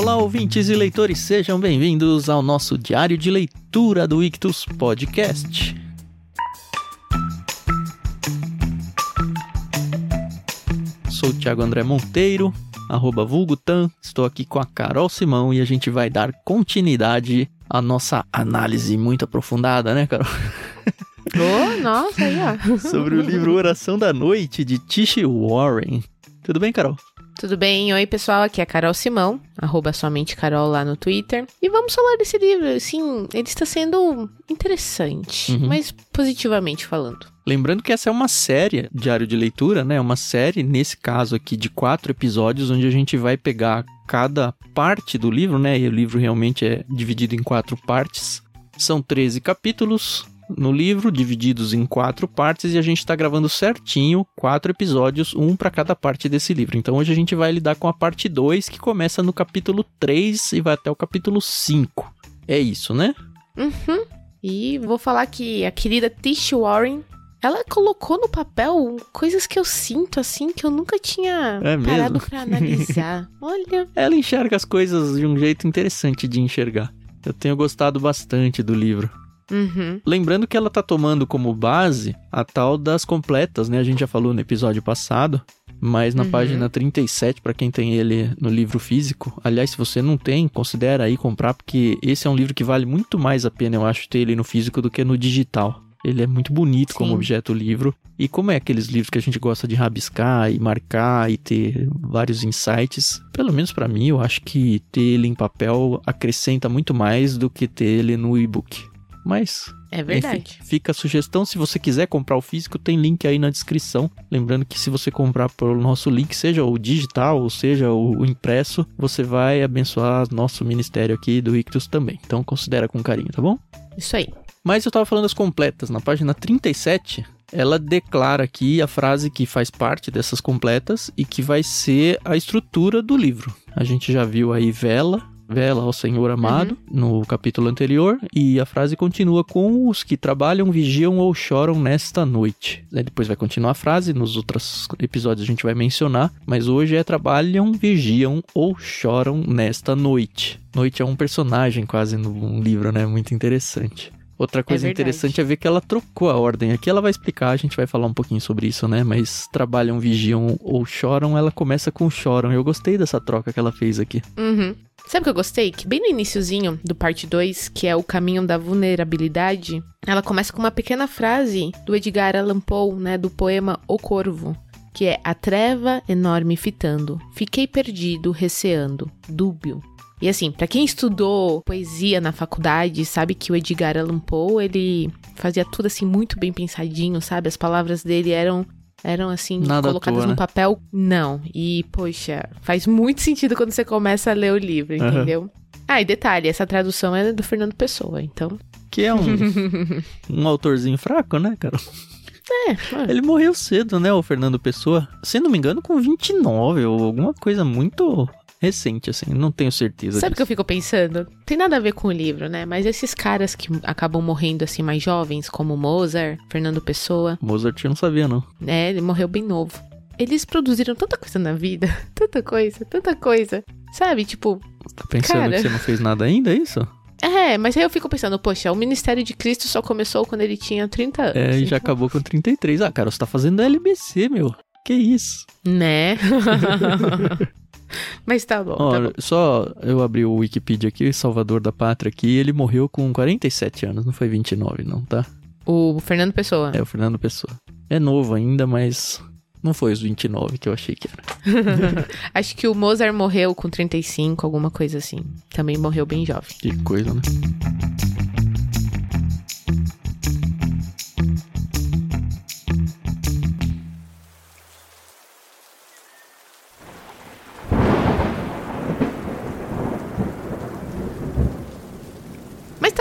Olá, ouvintes e leitores, sejam bem-vindos ao nosso diário de leitura do Ictus Podcast. Sou o Thiago André Monteiro, arroba vulgutan, estou aqui com a Carol Simão e a gente vai dar continuidade à nossa análise muito aprofundada, né, Carol? Oh, nossa, aí, ó. Sobre o livro Oração da Noite, de Tish Warren. Tudo bem, Carol? Tudo bem? Oi, pessoal, aqui é a Carol Simão, arroba somente Carol lá no Twitter. E vamos falar desse livro, assim, ele está sendo interessante, Uhum. mas positivamente falando. Lembrando que essa é uma série, diário de leitura, né? Uma série, nesse caso aqui, de quatro episódios, onde a gente vai pegar cada parte do livro, né? E o livro realmente é dividido em quatro partes. São 13 capítulos no livro, divididos em quatro partes, e a gente está gravando certinho quatro episódios, um para cada parte desse livro. Então hoje a gente vai lidar com a parte 2, que começa no capítulo 3 e vai até o capítulo 5. É isso, né? Uhum. E vou falar que a querida Tish Warren, ela colocou no papel coisas que eu sinto, assim, que eu nunca tinha É parado pra analisar. Olha, Ela enxerga as coisas de um jeito interessante de enxergar. Eu tenho gostado bastante do livro. Uhum. Lembrando que ela tá tomando como base a tal das completas, né? A gente já falou no episódio passado, mas na Uhum. página 37, para quem tem ele no livro físico. Aliás, se você não tem, considera aí comprar, porque esse é um livro que vale muito mais a pena, eu acho, ter ele no físico do que no digital. Ele é muito bonito como Sim. objeto livro. E como é aqueles livros que a gente gosta de rabiscar e marcar e ter vários insights, pelo menos pra mim, eu acho que ter ele em papel acrescenta muito mais do que ter ele no e-book. Mas é verdade. enfim, fica a sugestão. Se você quiser comprar o físico, tem link aí na descrição. Lembrando que se você comprar pelo nosso link, seja o digital ou seja o, o impresso, você vai abençoar nosso ministério aqui do Ictus também. Então considera com carinho, tá bom? Isso aí. Mas eu tava falando das completas. Na página 37, ela declara aqui a frase que faz parte dessas completas e que vai ser a estrutura do livro. A gente já viu aí vela, vela ao Senhor amado no capítulo anterior e a frase continua com os que trabalham, vigiam ou choram nesta noite. Aí depois vai continuar a frase, nos outros episódios a gente vai mencionar, mas hoje é trabalham, vigiam ou choram nesta noite. Noite é um personagem quase no livro, né? Muito interessante. Outra coisa verdade. interessante é ver que ela trocou a ordem. Aqui ela vai explicar, a gente vai falar um pouquinho sobre isso, né? Mas trabalham, vigiam ou choram, ela começa com choram. Eu gostei dessa troca que ela fez aqui. Uhum. Sabe o que eu gostei? Que bem no iniciozinho do parte 2, que é o caminho da vulnerabilidade, ela começa com uma pequena frase do Edgar Allan Poe, né, do poema O Corvo, que é a treva enorme fitando, fiquei perdido, receando, dúbio. E assim, pra quem estudou poesia na faculdade, sabe que o Edgar Allan Poe, ele fazia tudo assim muito bem pensadinho, sabe? As palavras dele eram eram assim Nada colocadas no né? papel. Não. E poxa, faz muito sentido quando você começa a ler o livro, entendeu? Ah, e detalhe, essa tradução é do Fernando Pessoa, então. Que é um, um autorzinho fraco, né, cara? É, Ele morreu cedo, né, o Fernando Pessoa? Se não me engano, com 29 ou alguma coisa muito recente, assim. Não tenho certeza Sabe o que eu fico pensando? Tem nada a ver com o livro, né? Mas esses caras que acabam morrendo assim mais jovens, como Mozart, Fernando Pessoa, Mozart eu não sabia, não. né? Ele morreu bem novo. Eles produziram tanta coisa na vida, tanta coisa, tanta coisa. Sabe, tipo, Tá pensando Cara. que você não fez nada ainda, é isso? é, mas aí eu fico pensando, poxa, o ministério de Cristo só começou quando ele tinha 30 anos. É, e já então- acabou com 33. Ah, cara, você tá fazendo LBC, meu. Que isso? Né? Mas tá bom, Ó, tá bom. só eu abri o Wikipedia aqui, Salvador da Pátria aqui, ele morreu com 47 anos, não foi 29 não, tá? O Fernando Pessoa. É o Fernando Pessoa. É novo ainda, mas não foi os 29 que eu achei que era. Acho que o Mozart morreu com 35, alguma coisa assim. Também morreu bem jovem. Que coisa, né?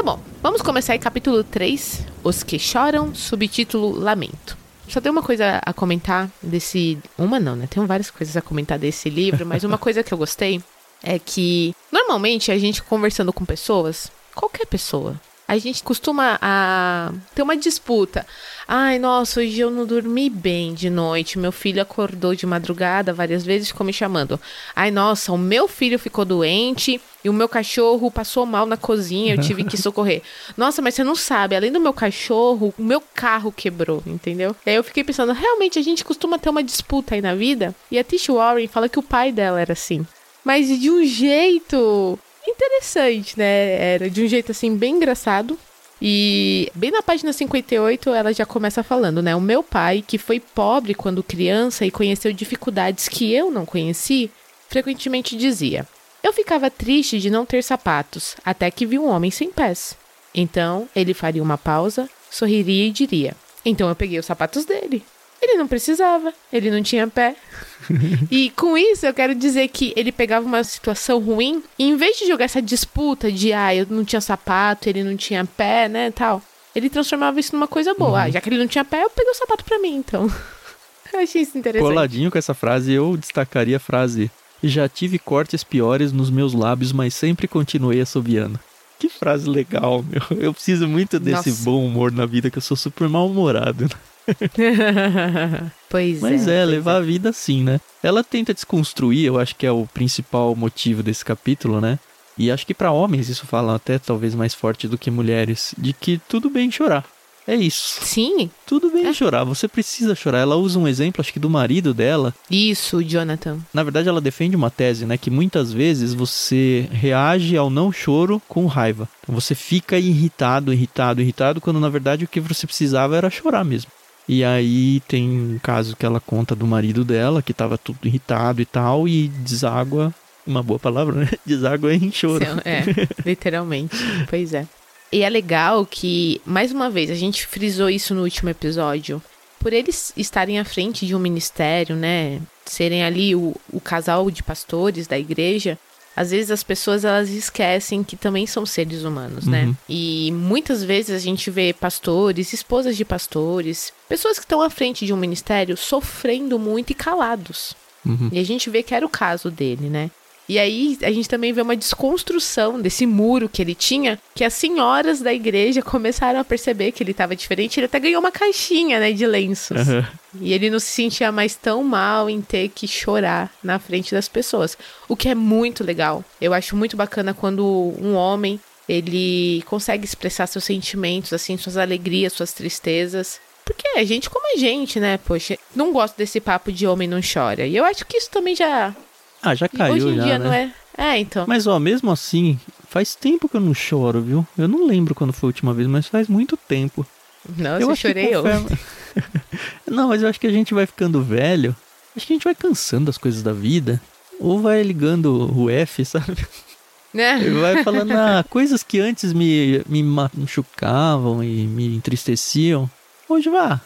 Bom. Vamos começar aí capítulo 3, Os que choram, subtítulo Lamento. Só tem uma coisa a comentar desse. Uma não, né? Tem várias coisas a comentar desse livro, mas uma coisa que eu gostei é que normalmente a gente conversando com pessoas, qualquer pessoa, a gente costuma a, ter uma disputa. Ai, nossa, hoje eu não dormi bem de noite. Meu filho acordou de madrugada várias vezes, ficou me chamando. Ai, nossa, o meu filho ficou doente e o meu cachorro passou mal na cozinha, eu tive que socorrer. Nossa, mas você não sabe, além do meu cachorro, o meu carro quebrou, entendeu? E aí eu fiquei pensando, realmente a gente costuma ter uma disputa aí na vida. E a Tish Warren fala que o pai dela era assim. Mas de um jeito interessante, né? Era de um jeito assim bem engraçado. E bem na página 58 ela já começa falando, né? O meu pai, que foi pobre quando criança e conheceu dificuldades que eu não conheci, frequentemente dizia: Eu ficava triste de não ter sapatos, até que vi um homem sem pés. Então ele faria uma pausa, sorriria e diria: Então eu peguei os sapatos dele. Ele não precisava, ele não tinha pé. e com isso eu quero dizer que ele pegava uma situação ruim e em vez de jogar essa disputa de ah, eu não tinha sapato, ele não tinha pé, né, tal, ele transformava isso numa coisa boa. Uhum. Ah, já que ele não tinha pé, eu peguei o sapato para mim, então. eu achei isso interessante. Coladinho com essa frase, eu destacaria a frase: Já tive cortes piores nos meus lábios, mas sempre continuei assobiando. Que frase legal, meu. Eu preciso muito desse Nossa. bom humor na vida, que eu sou super mal-humorado. Né? pois Mas é. é, levar é. a vida assim, né? Ela tenta desconstruir, eu acho que é o principal motivo desse capítulo, né? E acho que para homens isso fala até talvez mais forte do que mulheres, de que tudo bem chorar. É isso. Sim. Tudo bem é. chorar, você precisa chorar. Ela usa um exemplo, acho que do marido dela. Isso, Jonathan. Na verdade, ela defende uma tese, né? Que muitas vezes você reage ao não choro com raiva. Então, você fica irritado, irritado, irritado, quando na verdade o que você precisava era chorar mesmo. E aí tem um caso que ela conta do marido dela, que tava tudo irritado e tal, e deságua, uma boa palavra, né? Deságua em choro. É, literalmente. pois é. E é legal que, mais uma vez, a gente frisou isso no último episódio. Por eles estarem à frente de um ministério, né? Serem ali o, o casal de pastores da igreja, às vezes as pessoas elas esquecem que também são seres humanos, né? uhum. né? E muitas vezes a gente vê pastores, esposas de pastores, pessoas que estão à frente de um ministério sofrendo muito e calados. Uhum. E a gente vê que era o caso dele, né? E aí a gente também vê uma desconstrução desse muro que ele tinha, que as senhoras da igreja começaram a perceber que ele estava diferente. Ele até ganhou uma caixinha, né, de lenços. Uhum. E ele não se sentia mais tão mal em ter que chorar na frente das pessoas. O que é muito legal. Eu acho muito bacana quando um homem ele consegue expressar seus sentimentos, assim, suas alegrias, suas tristezas. Porque é gente como a gente, né? Poxa, não gosto desse papo de homem não chora. E eu acho que isso também já ah, já caiu Hoje em já, dia né? não é. É, então. Mas ó, mesmo assim, faz tempo que eu não choro, viu? Eu não lembro quando foi a última vez, mas faz muito tempo. Nossa, eu, eu chorei eu. não, mas eu acho que a gente vai ficando velho. Acho que a gente vai cansando das coisas da vida. Ou vai ligando o F, sabe? Né? Vai falando, ah, coisas que antes me, me machucavam e me entristeciam. Hoje vá.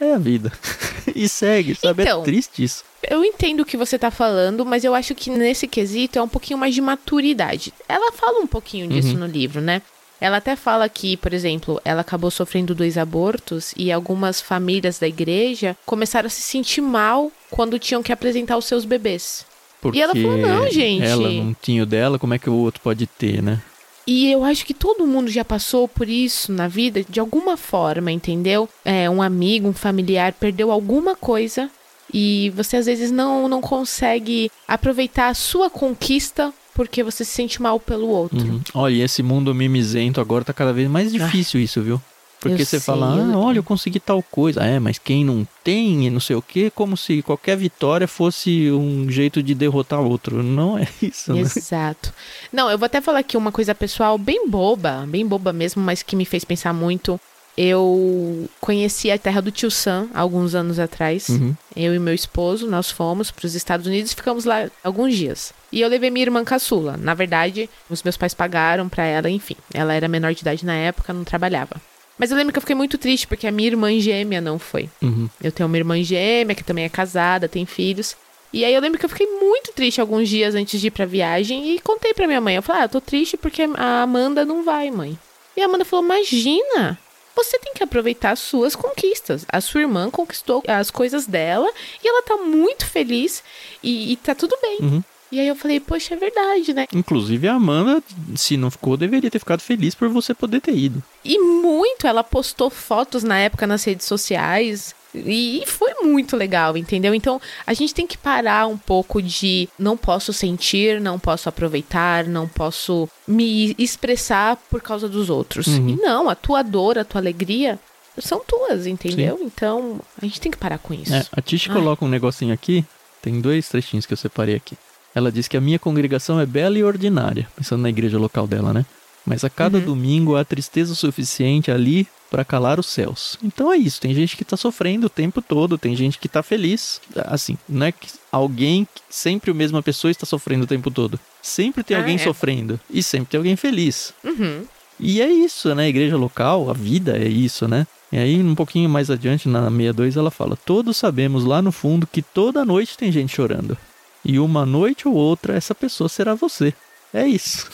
É a vida. e segue, sabe? É então, é triste isso. Eu entendo o que você tá falando, mas eu acho que nesse quesito é um pouquinho mais de maturidade. Ela fala um pouquinho disso uhum. no livro, né? Ela até fala que, por exemplo, ela acabou sofrendo dois abortos e algumas famílias da igreja começaram a se sentir mal quando tinham que apresentar os seus bebês. Porque e ela falou: não, gente. Ela não tinha o dela, como é que o outro pode ter, né? E eu acho que todo mundo já passou por isso na vida de alguma forma, entendeu? É, um amigo, um familiar perdeu alguma coisa e você às vezes não, não consegue aproveitar a sua conquista porque você se sente mal pelo outro. Uhum. Olha, esse mundo mimizento agora tá cada vez mais ah. difícil ah, isso, viu? Porque você sei, fala, ah, olha, eu consegui tal coisa. É, mas quem não tem não sei o quê, como se qualquer vitória fosse um jeito de derrotar outro. Não é isso, né? Exato. Não, eu vou até falar aqui uma coisa pessoal bem boba, bem boba mesmo, mas que me fez pensar muito. Eu conheci a terra do tio Sam alguns anos atrás. Uhum. Eu e meu esposo, nós fomos para os Estados Unidos e ficamos lá alguns dias. E eu levei minha irmã caçula. Na verdade, os meus pais pagaram para ela, enfim. Ela era menor de idade na época, não trabalhava. Mas eu lembro que eu fiquei muito triste porque a minha irmã gêmea não foi. Uhum. Eu tenho uma irmã gêmea que também é casada, tem filhos. E aí eu lembro que eu fiquei muito triste alguns dias antes de ir pra viagem e contei pra minha mãe. Eu falei, ah, eu tô triste porque a Amanda não vai, mãe. E a Amanda falou, imagina, você tem que aproveitar as suas conquistas. A sua irmã conquistou as coisas dela e ela tá muito feliz e, e tá tudo bem. Uhum. E aí eu falei, poxa, é verdade, né? Inclusive a Amanda, se não ficou, deveria ter ficado feliz por você poder ter ido. E muito, ela postou fotos na época nas redes sociais. E foi muito legal, entendeu? Então a gente tem que parar um pouco de não posso sentir, não posso aproveitar, não posso me expressar por causa dos outros. Uhum. E não, a tua dor, a tua alegria são tuas, entendeu? Sim. Então a gente tem que parar com isso. É, a Tish coloca um negocinho aqui, tem dois trechinhos que eu separei aqui. Ela diz que a minha congregação é bela e ordinária, pensando na igreja local dela, né? Mas a cada Uhum. domingo há tristeza suficiente ali para calar os céus. Então é isso, tem gente que tá sofrendo o tempo todo, tem gente que tá feliz. Assim, não é que alguém, sempre a mesma pessoa está sofrendo o tempo todo. Sempre tem Ah, alguém é. sofrendo e sempre tem alguém feliz. Uhum. E é isso, né? A igreja local, a vida é isso, né? E aí, um pouquinho mais adiante, na 62, ela fala: Todos sabemos lá no fundo que toda noite tem gente chorando. E uma noite ou outra, essa pessoa será você. É isso.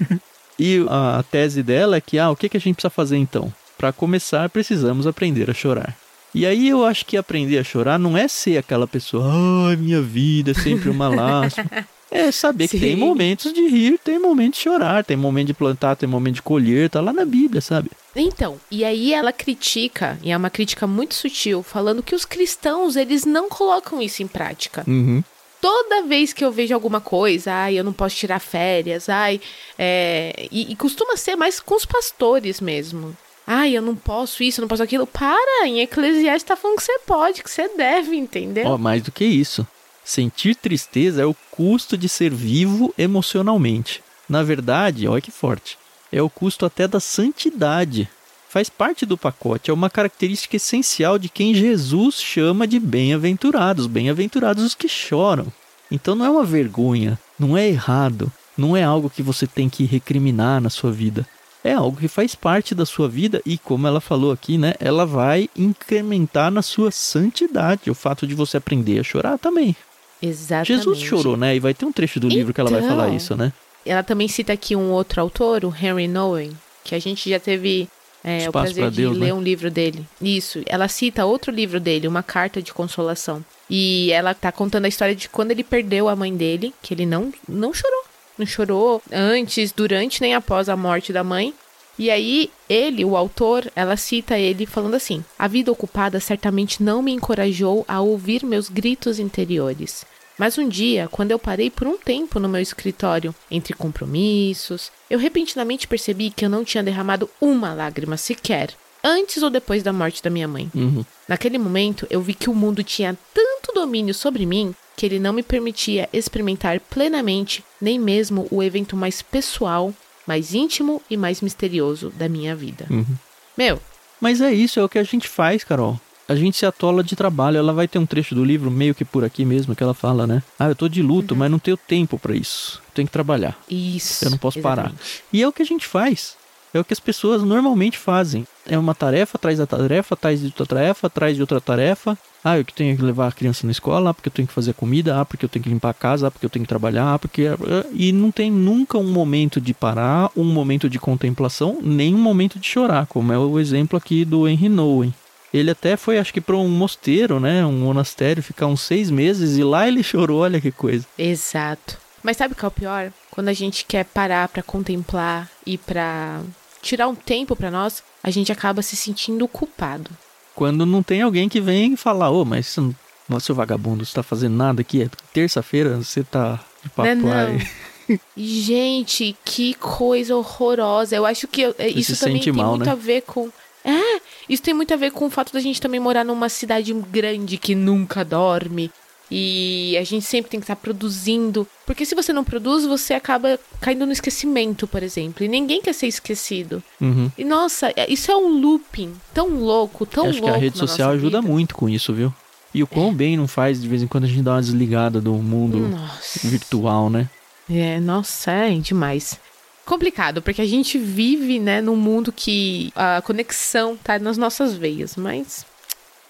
e a tese dela é que, ah, o que, que a gente precisa fazer então? Para começar, precisamos aprender a chorar. E aí eu acho que aprender a chorar não é ser aquela pessoa, ai, minha vida é sempre uma lástima. É saber que tem Sim. momentos de rir, tem momentos de chorar, tem momento de plantar, tem momento de colher, tá lá na Bíblia, sabe? Então, e aí ela critica, e é uma crítica muito sutil, falando que os cristãos, eles não colocam isso em prática. Uhum. Toda vez que eu vejo alguma coisa, ai, eu não posso tirar férias, ai, é... E, e costuma ser mais com os pastores mesmo. Ai, eu não posso isso, eu não posso aquilo. Para, em Eclesiastes tá falando que você pode, que você deve, entendeu? Ó, mais do que isso. Sentir tristeza é o custo de ser vivo emocionalmente. Na verdade, olha que forte. É o custo até da santidade. Faz parte do pacote, é uma característica essencial de quem Jesus chama de bem-aventurados. Bem-aventurados os que choram. Então não é uma vergonha, não é errado, não é algo que você tem que recriminar na sua vida. É algo que faz parte da sua vida e, como ela falou aqui, né, ela vai incrementar na sua santidade o fato de você aprender a chorar também. Exatamente. Jesus chorou, né? E vai ter um trecho do livro que ela vai Então. falar isso, né? Ela também cita aqui um outro autor, o Henry Nowen, que a gente já teve é, o prazer pra de Deus, ler né? um livro dele. Isso. Ela cita outro livro dele, uma carta de consolação. E ela tá contando a história de quando ele perdeu a mãe dele, que ele não, não chorou. Não chorou antes, durante nem após a morte da mãe. E aí, ele, o autor, ela cita ele falando assim: A vida ocupada certamente não me encorajou a ouvir meus gritos interiores. Mas um dia, quando eu parei por um tempo no meu escritório, entre compromissos, eu repentinamente percebi que eu não tinha derramado uma lágrima sequer, antes ou depois da morte da minha mãe. Uhum. Naquele momento, eu vi que o mundo tinha tanto domínio sobre mim que ele não me permitia experimentar plenamente nem mesmo o evento mais pessoal, mais íntimo e mais misterioso da minha vida. Uhum. Meu, Mas é isso, é o que a gente faz, Carol. A gente se atola de trabalho. Ela vai ter um trecho do livro, meio que por aqui mesmo, que ela fala, né? Ah, eu tô de luto, mas não tenho tempo pra isso. Tenho que trabalhar. isso. Eu não posso parar. exatamente. E é o que a gente faz. É o que as pessoas normalmente fazem. É uma tarefa atrás da tarefa, atrás de outra tarefa, atrás de outra tarefa. Ah, eu que tenho que levar a criança na escola, ah, porque eu tenho que fazer comida, ah, porque eu tenho que limpar a casa, ah, porque eu tenho que trabalhar, ah, porque. E não tem nunca um momento de parar, um momento de contemplação, nem um momento de chorar, como é o exemplo aqui do Henry Nowen. Ele até foi, acho que, para um mosteiro, né? Um monastério, ficar uns seis meses e lá ele chorou, olha que coisa. Exato. Mas sabe o que é o pior? Quando a gente quer parar pra contemplar e pra tirar um tempo pra nós, a gente acaba se sentindo culpado. quando não tem alguém que vem falar, ô, mas você não, Nossa, seu vagabundo, você tá fazendo nada aqui? É terça-feira, você tá de Não é não. papai. Gente, que coisa horrorosa. Eu acho que é, isso se também tem mal, muito né? a ver com. É, isso tem muito a ver com o fato da gente também morar numa cidade grande que nunca dorme. E a gente sempre tem que estar produzindo. Porque se você não produz, você acaba caindo no esquecimento, por exemplo. E ninguém quer ser esquecido. Uhum. E nossa, é- isso é um looping tão louco, tão Acho que louco. a rede social ajuda vida. É. muito com isso, viu? E o quão bem não faz de vez em quando a gente dá uma desligada do mundo Nossa. virtual, né? É, nossa, é demais. Complicado, porque a gente vive, né, num mundo que a conexão tá nas nossas veias, mas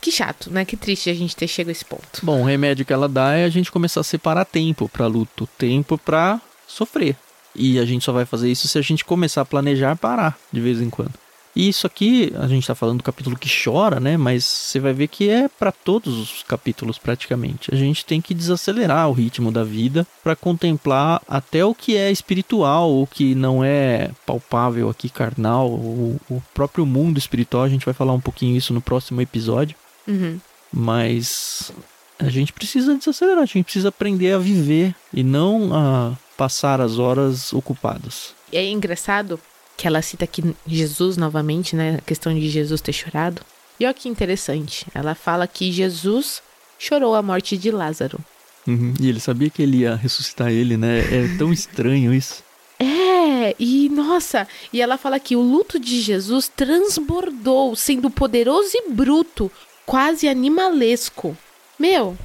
que chato, né? Que triste a gente ter chegado a esse ponto. Bom, o remédio que ela dá é a gente começar a separar tempo pra luto, tempo pra sofrer. E a gente só vai fazer isso se a gente começar a planejar parar de vez em quando. E isso aqui, a gente está falando do capítulo que chora, né? Mas você vai ver que é para todos os capítulos praticamente. A gente tem que desacelerar o ritmo da vida para contemplar até o que é espiritual, o que não é palpável aqui, carnal, o, o próprio mundo espiritual. A gente vai falar um pouquinho isso no próximo episódio. Uhum. Mas a gente precisa desacelerar, a gente precisa aprender a viver e não a passar as horas ocupadas. É engraçado que ela cita aqui Jesus novamente, né? A questão de Jesus ter chorado. E olha que interessante. Ela fala que Jesus chorou a morte de Lázaro. Uhum. E ele sabia que ele ia ressuscitar ele, né? É tão estranho isso. É, e nossa, e ela fala que o luto de Jesus transbordou, sendo poderoso e bruto, quase animalesco. Meu,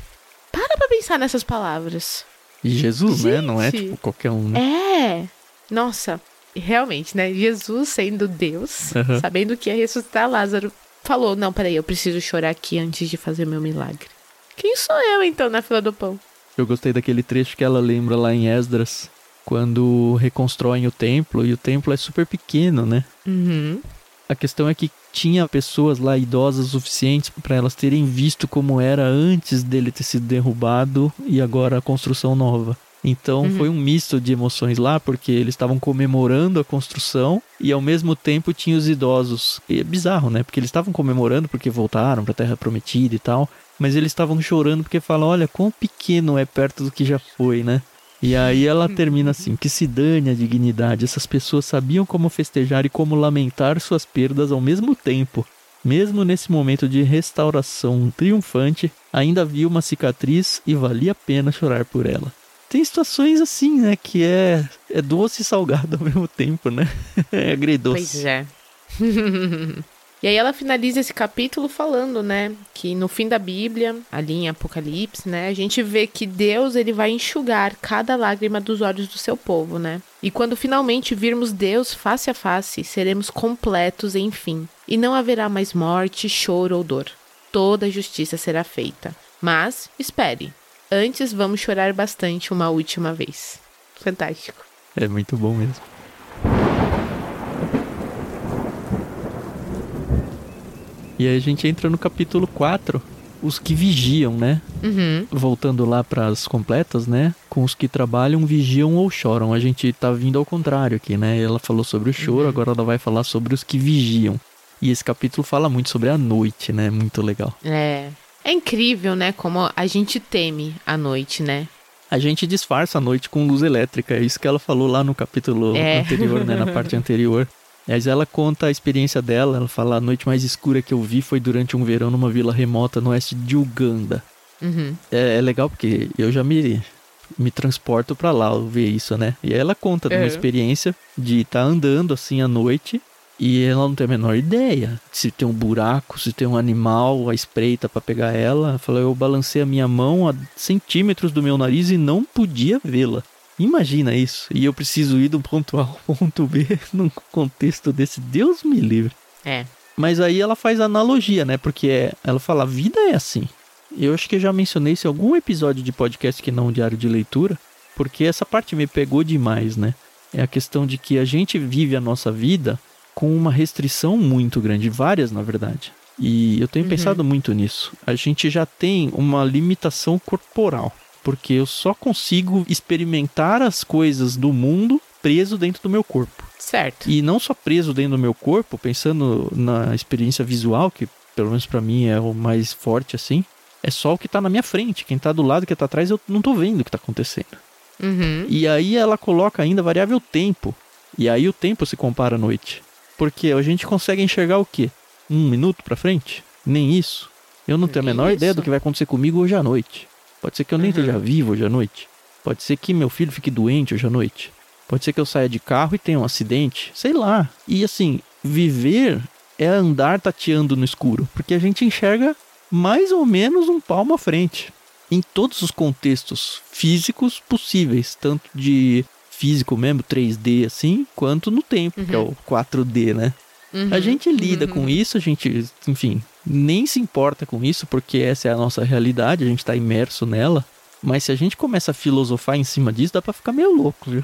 para pra pensar nessas palavras. E Jesus, Gente. né? Não é tipo qualquer um, né? É, nossa, realmente, né? Jesus sendo Deus, Uhum. sabendo que ia ressuscitar Lázaro, falou: Não, peraí, eu preciso chorar aqui antes de fazer meu milagre. Quem sou eu então na fila do pão? Eu gostei daquele trecho que ela lembra lá em Esdras, quando reconstroem o templo e o templo é super pequeno, né? Uhum. A questão é que tinha pessoas lá idosas suficientes para elas terem visto como era antes dele ter sido derrubado e agora a construção nova. Então Uhum. foi um misto de emoções lá, porque eles estavam comemorando a construção e ao mesmo tempo tinha os idosos. E é bizarro, né? Porque eles estavam comemorando porque voltaram para a Terra Prometida e tal, mas eles estavam chorando porque falam: olha, quão pequeno é perto do que já foi, né? E aí ela termina assim: que se dane a dignidade. Essas pessoas sabiam como festejar e como lamentar suas perdas ao mesmo tempo. Mesmo nesse momento de restauração triunfante, ainda havia uma cicatriz e valia a pena chorar por ela. Tem situações assim, né? Que é, é doce e salgado ao mesmo tempo, né? É agridoce. Pois é. e aí ela finaliza esse capítulo falando, né, que no fim da Bíblia, ali em Apocalipse, né, a gente vê que Deus ele vai enxugar cada lágrima dos olhos do seu povo, né? E quando finalmente virmos Deus face a face, seremos completos enfim, e não haverá mais morte, choro ou dor. Toda a justiça será feita. Mas espere, antes vamos chorar bastante uma última vez. Fantástico. É muito bom mesmo. E aí a gente entra no capítulo 4, os que vigiam, né? Uhum. Voltando lá para as completas, né? Com os que trabalham, vigiam ou choram. A gente tá vindo ao contrário aqui, né? Ela falou sobre o choro, agora ela vai falar sobre os que vigiam. E esse capítulo fala muito sobre a noite, né? Muito legal. É. É incrível, né? Como a gente teme a noite, né? A gente disfarça a noite com luz elétrica, é isso que ela falou lá no capítulo É. anterior, né, na parte anterior. Mas ela conta a experiência dela, ela fala: a noite mais escura que eu vi foi durante um verão numa vila remota no oeste de Uganda. Uhum. É, é legal porque eu já me, me transporto pra lá ao ver isso, né? E aí ela conta de uma É. experiência de estar andando assim à noite e ela não tem a menor ideia se tem um buraco, se tem um animal à espreita pra pegar ela. Ela falou: eu balancei a minha mão a centímetros do meu nariz e não podia vê-la. Imagina isso. E eu preciso ir do ponto A ao ponto B num contexto desse. Deus me livre. É. Mas aí ela faz analogia, né? Porque é- ela fala, a vida é assim. Eu acho que eu já mencionei isso em algum episódio de podcast que não um diário de leitura, porque essa parte me pegou demais, né? É a questão de que a gente vive a nossa vida com uma restrição muito grande, várias na verdade. E eu tenho Uhum. pensado muito nisso. A gente já tem uma limitação corporal, porque eu só consigo experimentar as coisas do mundo preso dentro do meu corpo. Certo. E não só preso dentro do meu corpo, pensando na experiência visual, que pelo menos pra mim é o mais forte assim, é só o que tá na minha frente. Quem tá do lado, quem tá atrás, eu não tô vendo o que tá acontecendo. Uhum. E aí ela coloca ainda a variável tempo. E aí o tempo se compara à noite. Porque a gente consegue enxergar o quê? Um minuto pra frente? Nem isso. Eu não tenho a menor ideia do isso. que vai acontecer comigo hoje à noite. Pode ser que eu nem Uhum. esteja vivo hoje à noite. Pode ser que meu filho fique doente hoje à noite. Pode ser que eu saia de carro e tenha um acidente. Sei lá. E assim, viver é andar tateando no escuro. Porque a gente enxerga mais ou menos um palmo à frente. Em todos os contextos físicos possíveis. Tanto de físico mesmo, 3D assim, quanto no tempo, que é o 4D, né? Uhum. A gente lida com isso, a gente, enfim, nem se importa com isso, porque essa é a nossa realidade, a gente tá imerso nela. Mas se a gente começa a filosofar em cima disso, dá pra ficar meio louco, viu?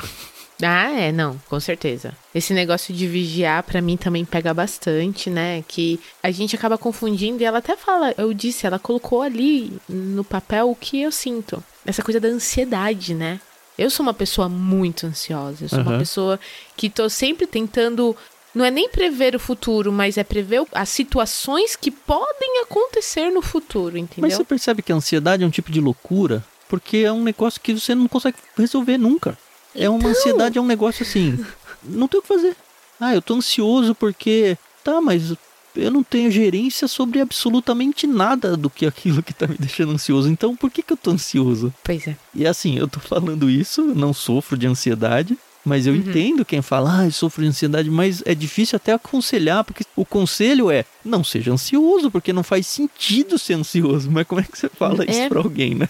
Ah, é, não, com certeza. Esse negócio de vigiar para mim também pega bastante, né? Que a gente acaba confundindo e ela até fala, eu disse, ela colocou ali no papel o que eu sinto. Essa coisa da ansiedade, né? Eu sou uma pessoa muito ansiosa. Eu sou uhum. uma pessoa que tô sempre tentando. Não é nem prever o futuro, mas é prever as situações que podem acontecer no futuro, entendeu? Mas você percebe que a ansiedade é um tipo de loucura? Porque é um negócio que você não consegue resolver nunca. É uma então... ansiedade, é um negócio assim. Não tem o que fazer. Ah, eu tô ansioso porque. Tá, mas eu não tenho gerência sobre absolutamente nada do que aquilo que tá me deixando ansioso. Então, por que, que eu tô ansioso? Pois é. E assim, eu tô falando isso, não sofro de ansiedade, mas eu uhum. entendo quem fala, ah, eu sofro de ansiedade, mas é difícil até aconselhar, porque o conselho é, não seja ansioso, porque não faz sentido ser ansioso. Mas como é que você fala é... isso pra alguém, né?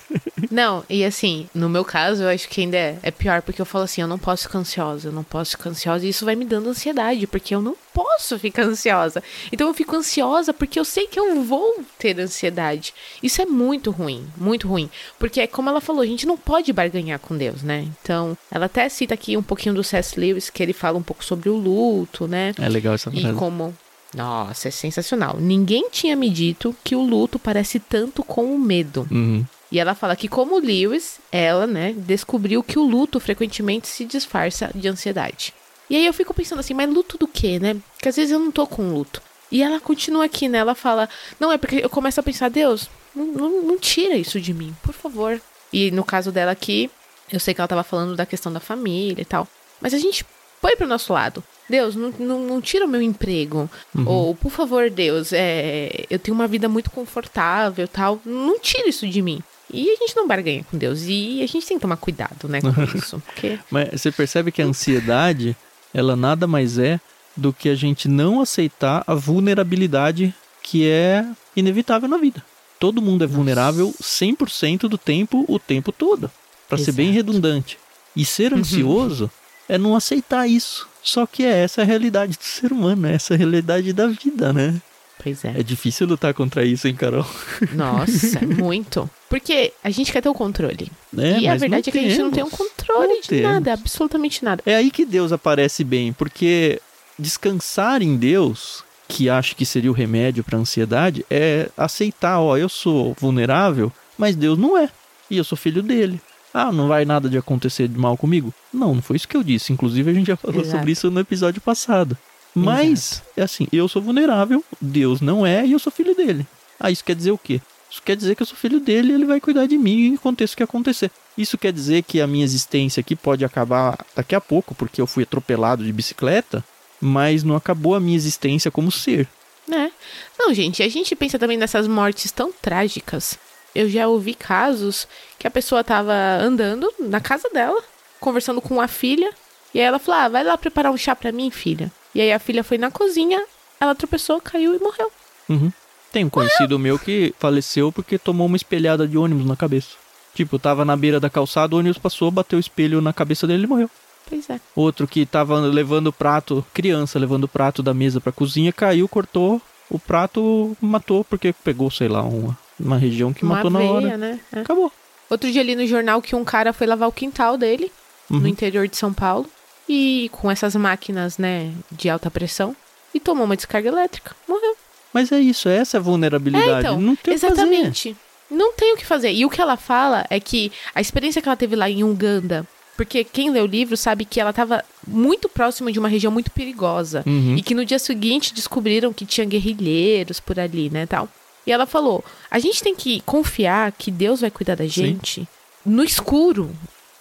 Não, e assim, no meu caso, eu acho que ainda é, é pior, porque eu falo assim, eu não posso ficar ansiosa, eu não posso ficar ansiosa, e isso vai me dando ansiedade, porque eu não posso ficar ansiosa. Então eu fico ansiosa porque eu sei que eu vou ter ansiedade. Isso é muito ruim, muito ruim. Porque é como ela falou, a gente não pode barganhar com Deus, né? Então, ela até cita aqui um pouquinho do C.S. Lewis, que ele fala um pouco sobre o luto, né? É legal essa frase. E como nossa, é sensacional. Ninguém tinha me dito que o luto parece tanto com o medo. Uhum. E ela fala que, como Lewis, ela, né, descobriu que o luto frequentemente se disfarça de ansiedade. E aí eu fico pensando assim, mas luto do quê, né? Porque às vezes eu não tô com luto. E ela continua aqui, né? Ela fala, não, é porque eu começo a pensar, Deus, não, não, não tira isso de mim, por favor. E no caso dela aqui, eu sei que ela tava falando da questão da família e tal. Mas a gente põe pro nosso lado. Deus, não, não, não tira o meu emprego. Uhum. Ou, por favor, Deus, é, eu tenho uma vida muito confortável tal. Não tira isso de mim. E a gente não barganha com Deus. E a gente tem que tomar cuidado, né, com isso. Porque... Mas você percebe que a ansiedade ela nada mais é do que a gente não aceitar a vulnerabilidade que é inevitável na vida. Todo mundo é vulnerável 100% do tempo, o tempo todo. Para ser bem redundante. E ser uhum. ansioso é não aceitar isso. Só que é essa a realidade do ser humano, é essa a realidade da vida, né? Pois é. É difícil lutar contra isso, hein, Carol? Nossa, muito. Porque a gente quer ter o controle. É, e a verdade é que a gente não tem um controle não de temos. nada, absolutamente nada. É aí que Deus aparece bem, porque descansar em Deus, que acho que seria o remédio para ansiedade, é aceitar, ó, eu sou vulnerável, mas Deus não é. E eu sou filho dele. Ah, não vai nada de acontecer de mal comigo? Não, não foi isso que eu disse. Inclusive, a gente já falou Exato. sobre isso no episódio passado. Mas, Exato. é assim, eu sou vulnerável, Deus não é e eu sou filho dele. Ah, isso quer dizer o quê? Isso quer dizer que eu sou filho dele e ele vai cuidar de mim aconteça o que acontecer. Isso quer dizer que a minha existência aqui pode acabar daqui a pouco, porque eu fui atropelado de bicicleta, mas não acabou a minha existência como ser. É. Não, gente, a gente pensa também nessas mortes tão trágicas. Eu já ouvi casos que a pessoa tava andando na casa dela, conversando com a filha, e aí ela falou: ah, vai lá preparar um chá pra mim, filha. E aí a filha foi na cozinha, ela tropeçou, caiu e morreu. Uhum. Tem um conhecido meu que faleceu porque tomou uma espelhada de ônibus na cabeça. Tipo, tava na beira da calçada, o ônibus passou, bateu o espelho na cabeça dele e morreu. Pois é. Outro que tava levando o prato, criança levando o prato da mesa pra cozinha, caiu, cortou o prato, matou porque pegou, sei lá, uma, uma região que uma matou veia, na hora. Né? É. Acabou. Outro dia ali no jornal que um cara foi lavar o quintal dele, uhum. no interior de São Paulo, e com essas máquinas, né, de alta pressão, e tomou uma descarga elétrica, morreu. Mas é isso, é essa vulnerabilidade. É, então, não tem exatamente. O que fazer. Não tem o que fazer. E o que ela fala é que a experiência que ela teve lá em Uganda, porque quem lê o livro sabe que ela estava muito próxima de uma região muito perigosa. Uhum. E que no dia seguinte descobriram que tinha guerrilheiros por ali, né, tal. E ela falou: a gente tem que confiar que Deus vai cuidar da gente Sim. no escuro.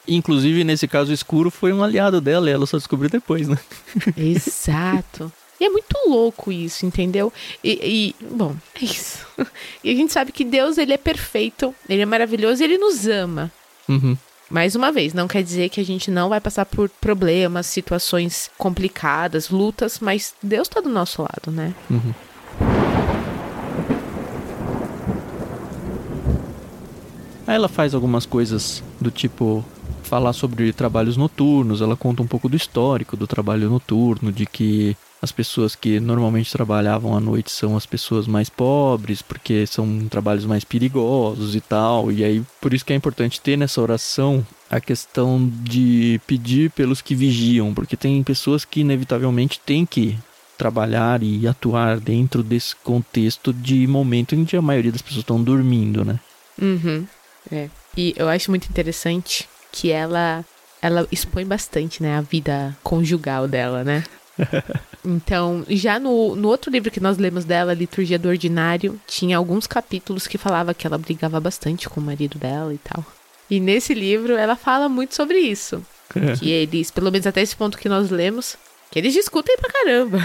Inclusive, nesse caso, o escuro foi um aliado dela e ela só descobriu depois, né? Exato. E é muito louco isso, entendeu? E, e, bom, é isso. E a gente sabe que Deus, ele é perfeito, ele é maravilhoso e ele nos ama. Uhum. Mais uma vez, não quer dizer que a gente não vai passar por problemas, situações complicadas, lutas, mas Deus tá do nosso lado, né? Uhum. Aí ela faz algumas coisas do tipo falar sobre trabalhos noturnos, ela conta um pouco do histórico do trabalho noturno, de que as pessoas que normalmente trabalhavam à noite são as pessoas mais pobres, porque são trabalhos mais perigosos e tal. E aí, por isso que é importante ter nessa oração a questão de pedir pelos que vigiam, porque tem pessoas que inevitavelmente têm que trabalhar e atuar dentro desse contexto de momento em que a maioria das pessoas estão dormindo, né? Uhum. É. E eu acho muito interessante que ela ela expõe bastante, né, a vida conjugal dela, né? Então, já no, no outro livro que nós lemos dela, Liturgia do Ordinário, tinha alguns capítulos que falava que ela brigava bastante com o marido dela e tal. E nesse livro ela fala muito sobre isso. que eles, pelo menos até esse ponto que nós lemos, que eles discutem pra caramba.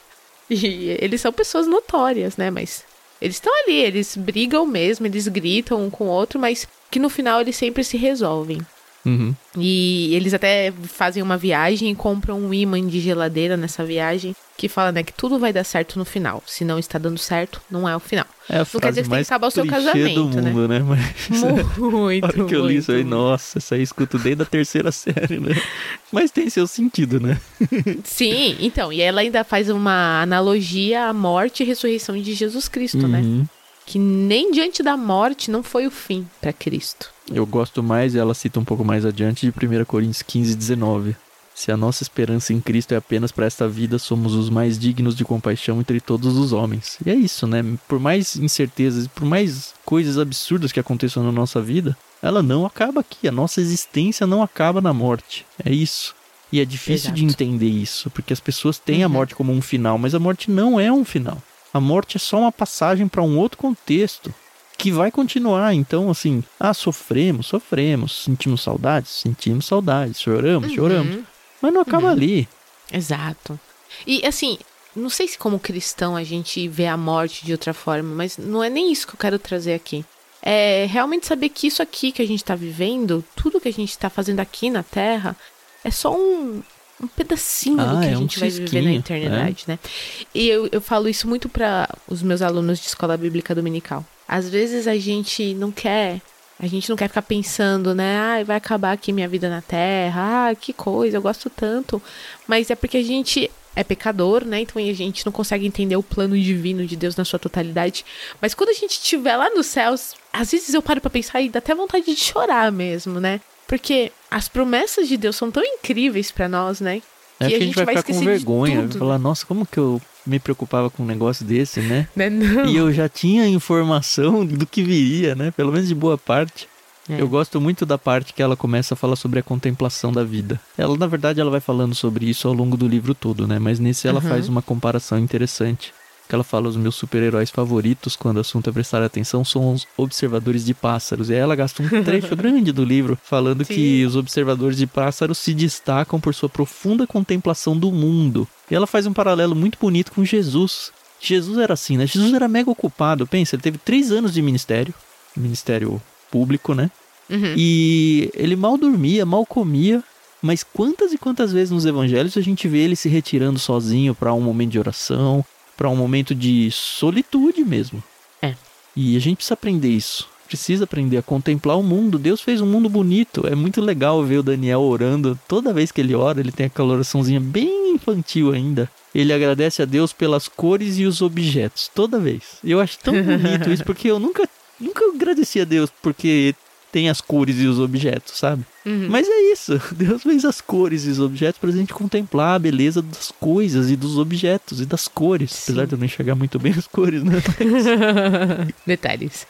e eles são pessoas notórias, né? Mas eles estão ali, eles brigam mesmo, eles gritam um com o outro, mas que no final eles sempre se resolvem. Uhum. E eles até fazem uma viagem e compram um imã de geladeira nessa viagem que fala, né, que tudo vai dar certo no final. Se não está dando certo, não é o final. É a não quer dizer que tem que acabar o seu casamento, do mundo, né? né? Mas... Muito, hora que eu li isso aí, nossa, isso aí eu escuto desde a terceira série, né? Mas tem seu sentido, né? Sim, então, e ela ainda faz uma analogia à morte e ressurreição de Jesus Cristo, né? Que nem diante da morte não foi o fim para Cristo. Eu gosto mais, e ela cita um pouco mais adiante, de 1 Coríntios 15, 19. Se a nossa esperança em Cristo é apenas para esta vida, somos os mais dignos de compaixão entre todos os homens. E é isso, né? Por mais incertezas, por mais coisas absurdas que aconteçam na nossa vida, ela não acaba aqui. A nossa existência não acaba na morte. É isso. E é difícil de Exato. entender isso, porque as pessoas têm a Uhum. morte como um final, mas a morte não é um final. A morte é só uma passagem para um outro contexto que vai continuar. Então, assim, ah, sofremos, sofremos, sentimos saudades, sentimos saudades, choramos, choramos. Uhum. Mas não acaba ali. Exato. E assim, não sei se como cristão a gente vê a morte de outra forma, mas não é nem isso que eu quero trazer aqui. É realmente saber que isso aqui que a gente tá vivendo, tudo que a gente tá fazendo aqui na Terra, é só um, um pedacinho do Ah, que é a um gente vai viver na eternidade, né? E eu, eu falo isso muito para os meus alunos de escola bíblica dominical. Às vezes a gente não quer a gente não quer ficar pensando, né? Ah, vai acabar aqui minha vida na Terra. Ah, que coisa, eu gosto tanto. Mas é porque a gente é pecador, né? Então a gente não consegue entender o plano divino de Deus na sua totalidade. Mas quando a gente estiver lá nos céus, às vezes eu paro pra pensar e dá até vontade de chorar mesmo, né? Porque as promessas de Deus são tão incríveis pra nós, né? É que a gente vai ficar com vergonha. Vai falar, nossa, como que eu me preocupava com um negócio desse, né? né? Não. E eu já tinha informação do que viria, né? Pelo menos de boa parte. É. Eu gosto muito da parte que ela começa a falar sobre a contemplação da vida. Ela, na verdade, ela vai falando sobre isso ao longo do livro todo, né? Mas nesse ela Uhum. faz uma comparação interessante. Que ela fala os meus super-heróis favoritos, quando o assunto é prestar atenção, são os observadores de pássaros. E aí ela gasta um trecho grande do livro falando Sim. que os observadores de pássaros se destacam por sua profunda contemplação do mundo. E ela faz um paralelo muito bonito com Jesus. Jesus era assim, né? Jesus era mega ocupado. Pensa, ele teve três anos de ministério. Ministério público, né? Uhum. E ele mal dormia, mal comia. Mas quantas e quantas vezes nos evangelhos a gente vê ele se retirando sozinho para um momento de oração, para um momento de solitude mesmo. É. E a gente precisa aprender isso. Precisa aprender a contemplar o mundo. Deus fez um mundo bonito. É muito legal ver o Daniel orando. Toda vez que ele ora, ele tem aquela oraçãozinha bem infantil ainda. Ele agradece a Deus pelas cores e os objetos. Toda vez. Eu acho tão bonito isso, porque eu nunca, nunca agradeci a Deus porque tem as cores e os objetos, sabe? Uhum. Mas é isso. Deus fez as cores e os objetos pra gente contemplar a beleza das coisas e dos objetos e das cores. Apesar Sim. de eu não enxergar muito bem as cores, né? Detalhes.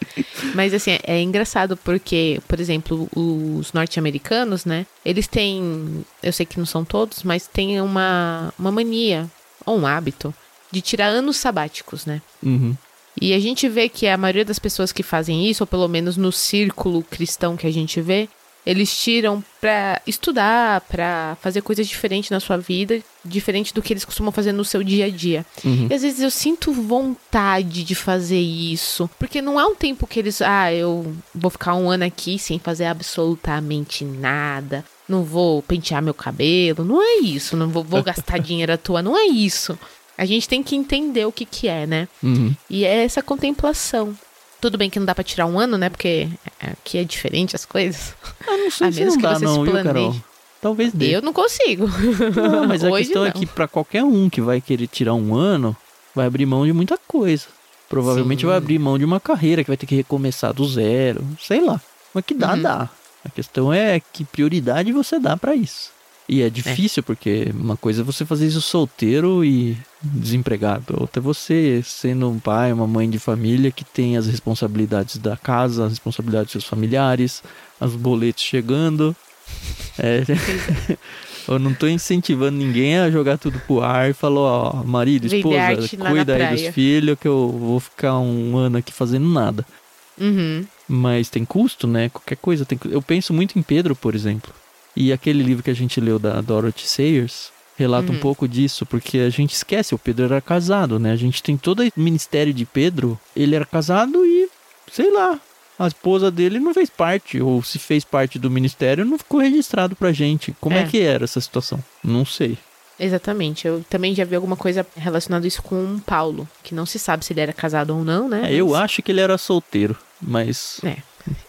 Mas assim, é engraçado porque, por exemplo, os norte-americanos, né? Eles têm, eu sei que não são todos, mas têm uma, uma mania, ou um hábito, de tirar anos sabáticos, né? Uhum. E a gente vê que a maioria das pessoas que fazem isso, ou pelo menos no círculo cristão que a gente vê, eles tiram pra estudar, pra fazer coisas diferentes na sua vida, diferente do que eles costumam fazer no seu dia a dia. Uhum. E às vezes eu sinto vontade de fazer isso, porque não é um tempo que eles, ah, eu vou ficar um ano aqui sem fazer absolutamente nada. Não vou pentear meu cabelo, não é isso, não vou, vou gastar dinheiro à toa, não é isso. A gente tem que entender o que que é, né? Uhum. E é essa contemplação. Tudo bem que não dá pra tirar um ano, né? Porque aqui é diferente as coisas. Ah, não sei A se menos não que dá você não, se planeje. Carol? Talvez dê. Eu não consigo. Não, mas a questão é não. que para qualquer um que vai querer tirar um ano, vai abrir mão de muita coisa. Provavelmente Sim. vai abrir mão de uma carreira que vai ter que recomeçar do zero, sei lá. Mas que dá, Uhum. dá. A questão é que prioridade você dá pra isso. E é difícil porque uma coisa é você fazer isso solteiro e desempregado, outra é você sendo um pai, uma mãe de família que tem as responsabilidades da casa, as responsabilidades dos seus familiares, os boletos chegando. É, eu não tô incentivando ninguém a jogar tudo pro ar e falou, ó, marido, esposa, cuida aí dos filhos que eu vou ficar um ano aqui fazendo nada. Uhum. Mas tem custo, né? Qualquer coisa tem Eu penso muito em Pedro, por exemplo. E aquele livro que a gente leu da Dorothy Sayers relata um Uhum. pouco disso, porque a gente esquece, o Pedro era casado, né? A gente tem todo o ministério de Pedro, ele era casado e, sei lá, a esposa dele não fez parte, ou se fez parte do ministério, não ficou registrado pra gente. Como é, É. que era essa situação? Não sei. Exatamente. Eu também já vi alguma coisa relacionada a isso com o Paulo, que não se sabe se ele era casado ou não, né? É, eu Mas- acho que ele era solteiro, mas. É.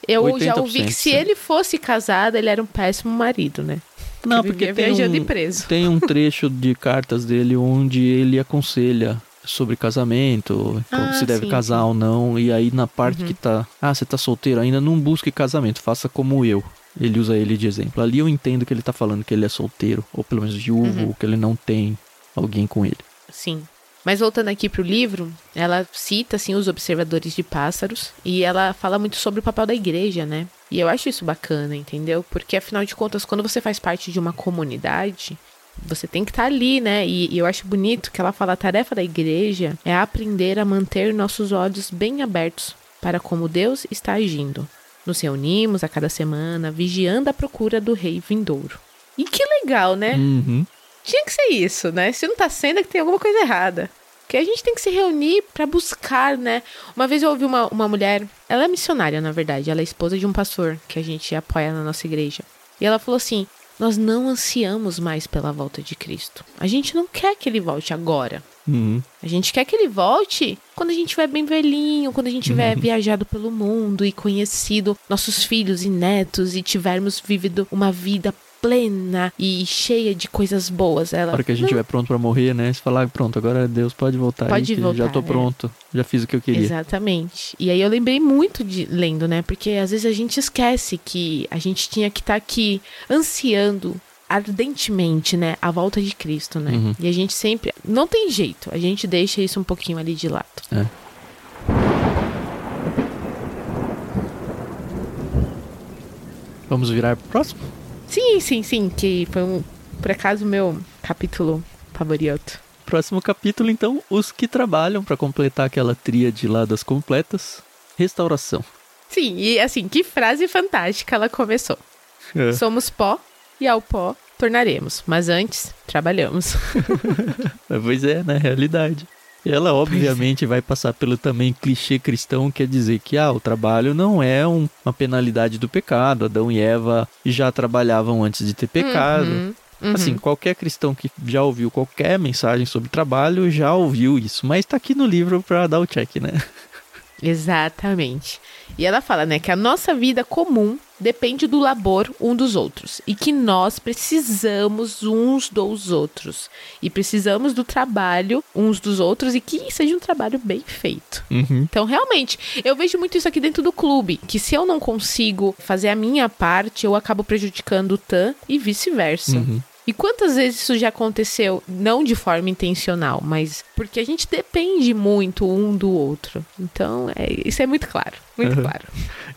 Eu já 80%, ouvi que se ele fosse casado, ele era um péssimo marido, né? Não, Que porque vivia tem viajando um, e preso. tem um trecho de cartas dele onde ele aconselha sobre casamento, Ah, se deve sim, casar. Uhum. ou não, e aí na parte que tá, ah, você tá solteiro ainda, não busque casamento, faça como eu. Ele usa ele de exemplo. Ali eu entendo que ele tá falando que ele é solteiro, ou pelo menos viúvo, Uhum. ou que ele não tem alguém com ele. Sim. Mas voltando aqui pro livro, ela cita assim os observadores de pássaros e ela fala muito sobre o papel da igreja, né? E eu acho isso bacana, entendeu? Porque afinal de contas, quando você faz parte de uma comunidade, você tem que estar ali, né? E, e eu acho bonito que ela fala a tarefa da igreja é aprender a manter nossos olhos bem abertos para como Deus está agindo. Nos reunimos a cada semana, vigiando a procura do rei vindouro. E que legal, né? Uhum. Tinha que ser isso, né? Se não tá sendo, é que tem alguma coisa errada. Que a gente tem que se reunir pra buscar, né? Uma vez eu ouvi uma, uma mulher, ela é missionária, na verdade, ela é esposa de um pastor que a gente apoia na nossa igreja. E ela falou assim: Nós não ansiamos mais pela volta de Cristo. A gente não quer que ele volte agora. Uhum. A gente quer que ele volte quando a gente estiver bem velhinho, quando a gente tiver viajado pelo mundo e conhecido nossos filhos e netos e tivermos vivido uma vida plena e cheia de coisas boas. Ela, Na hora que a gente estiver pronto pra morrer, né? Você falar, pronto, agora Deus pode voltar Pode aí, voltar, já tô é. pronto, já fiz o que eu queria. Exatamente. E aí eu lembrei muito de lendo, né? Porque às vezes a gente esquece que a gente tinha que estar aqui ansiando ardentemente, né, a volta de Cristo, né? Uhum. E a gente sempre, não tem jeito, a gente deixa isso um pouquinho ali de lado. É. Vamos virar pro próximo? Sim, sim, sim, que foi um, por acaso meu capítulo favorito. Próximo capítulo, então, os que trabalham para completar aquela tríade lá das completas. Restauração. Sim, e assim, que frase fantástica ela começou. É. Somos pó e ao pó tornaremos, mas antes trabalhamos. Pois é, na realidade. E ela, obviamente, vai passar pelo também clichê cristão, que é dizer que ah, o trabalho não é um- uma penalidade do pecado. Adão e Eva já trabalhavam antes de ter pecado. Uhum, uhum. Assim, qualquer cristão que já ouviu qualquer mensagem sobre trabalho já ouviu isso. Mas tá aqui no livro pra dar o check, né? Exatamente. E ela fala, né, que a nossa vida comum depende do labor um dos outros e que nós precisamos uns dos outros e precisamos do trabalho uns dos outros e que seja um trabalho bem feito. Uhum. Então, realmente, eu vejo muito isso aqui dentro do clube, que se eu não consigo fazer a minha parte, eu acabo prejudicando o TAM e vice-versa. Uhum. E quantas vezes isso já aconteceu, não de forma intencional, mas porque a gente depende muito um do outro. Então, é, isso é muito claro, muito Uhum. claro.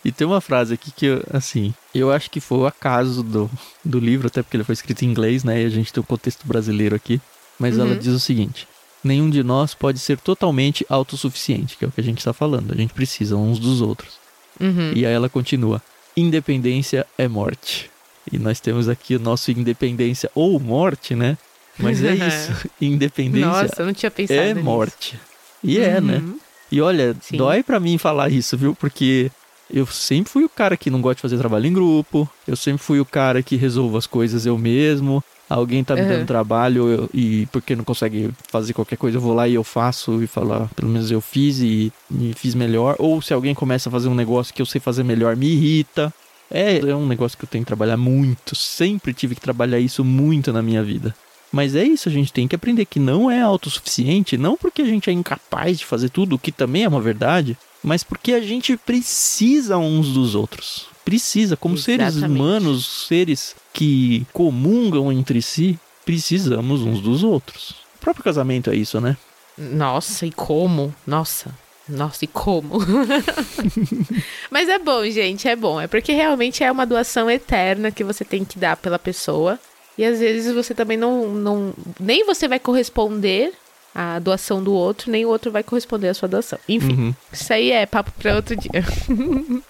E tem uma frase aqui que, eu, assim, eu acho que foi o acaso do, do livro, até porque ele foi escrito em inglês, né? E a gente tem o contexto brasileiro aqui. Mas ela Uhum. diz o seguinte: nenhum de nós pode ser totalmente autossuficiente, que é o que a gente está falando. A gente precisa uns dos outros. Uhum. E aí ela continua: independência é morte. E nós temos aqui o nosso independência ou morte, né? Mas é isso. Independência Nossa, eu não tinha pensado é nisso. morte. E é, né? Uhum. E olha, Sim. dói pra mim falar isso, viu? Porque eu sempre fui o cara que não gosta de fazer trabalho em grupo. Eu sempre fui o cara que resolvo as coisas eu mesmo. Alguém tá me Uhum. dando trabalho eu- e porque não consegue fazer qualquer coisa, eu vou lá e eu faço e falar, pelo menos eu fiz e, e fiz melhor. Ou se alguém começa a fazer um negócio que eu sei fazer melhor, me irrita. É, é um negócio que eu tenho que trabalhar muito. Sempre tive que trabalhar isso muito na minha vida. Mas é isso, a gente tem que aprender que não é autossuficiente, não porque a gente é incapaz de fazer tudo, o que também é uma verdade, mas porque a gente precisa uns dos outros. Precisa, como Exatamente. seres humanos, seres que comungam entre si, precisamos uns dos outros. O próprio casamento é isso, né? Nossa, e como? Nossa. Nossa, e como? Mas é bom, gente, é bom. É porque realmente é uma doação eterna que você tem que dar pela pessoa. E às vezes você também não. não nem você vai corresponder à doação do outro, nem o outro vai corresponder à sua doação. Enfim, Uhum. isso aí é papo pra outro dia.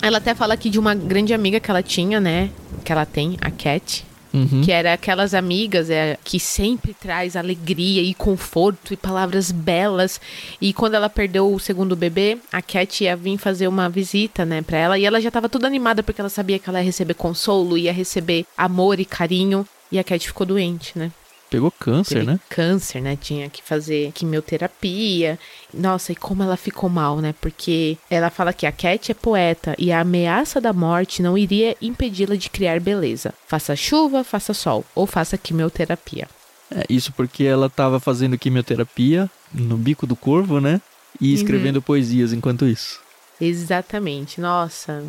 Ela até fala aqui de uma grande amiga que ela tinha, né? Que ela tem, a Cat. Uhum. Que era aquelas amigas é, que sempre traz alegria e conforto e palavras belas. E quando ela perdeu o segundo bebê, a Cat ia vir fazer uma visita, né, pra ela. E ela já tava toda animada porque ela sabia que ela ia receber consolo, ia receber amor e carinho. E a Cat ficou doente, né? Pegou câncer, né? câncer, né? Tinha que fazer quimioterapia. Nossa, e como ela ficou mal, né? Porque ela fala que a Cat é poeta e a ameaça da morte não iria impedi-la de criar beleza. Faça chuva, faça sol ou faça quimioterapia. É, isso porque ela tava fazendo quimioterapia no bico do corvo, né? E escrevendo poesias enquanto isso. Exatamente. Nossa,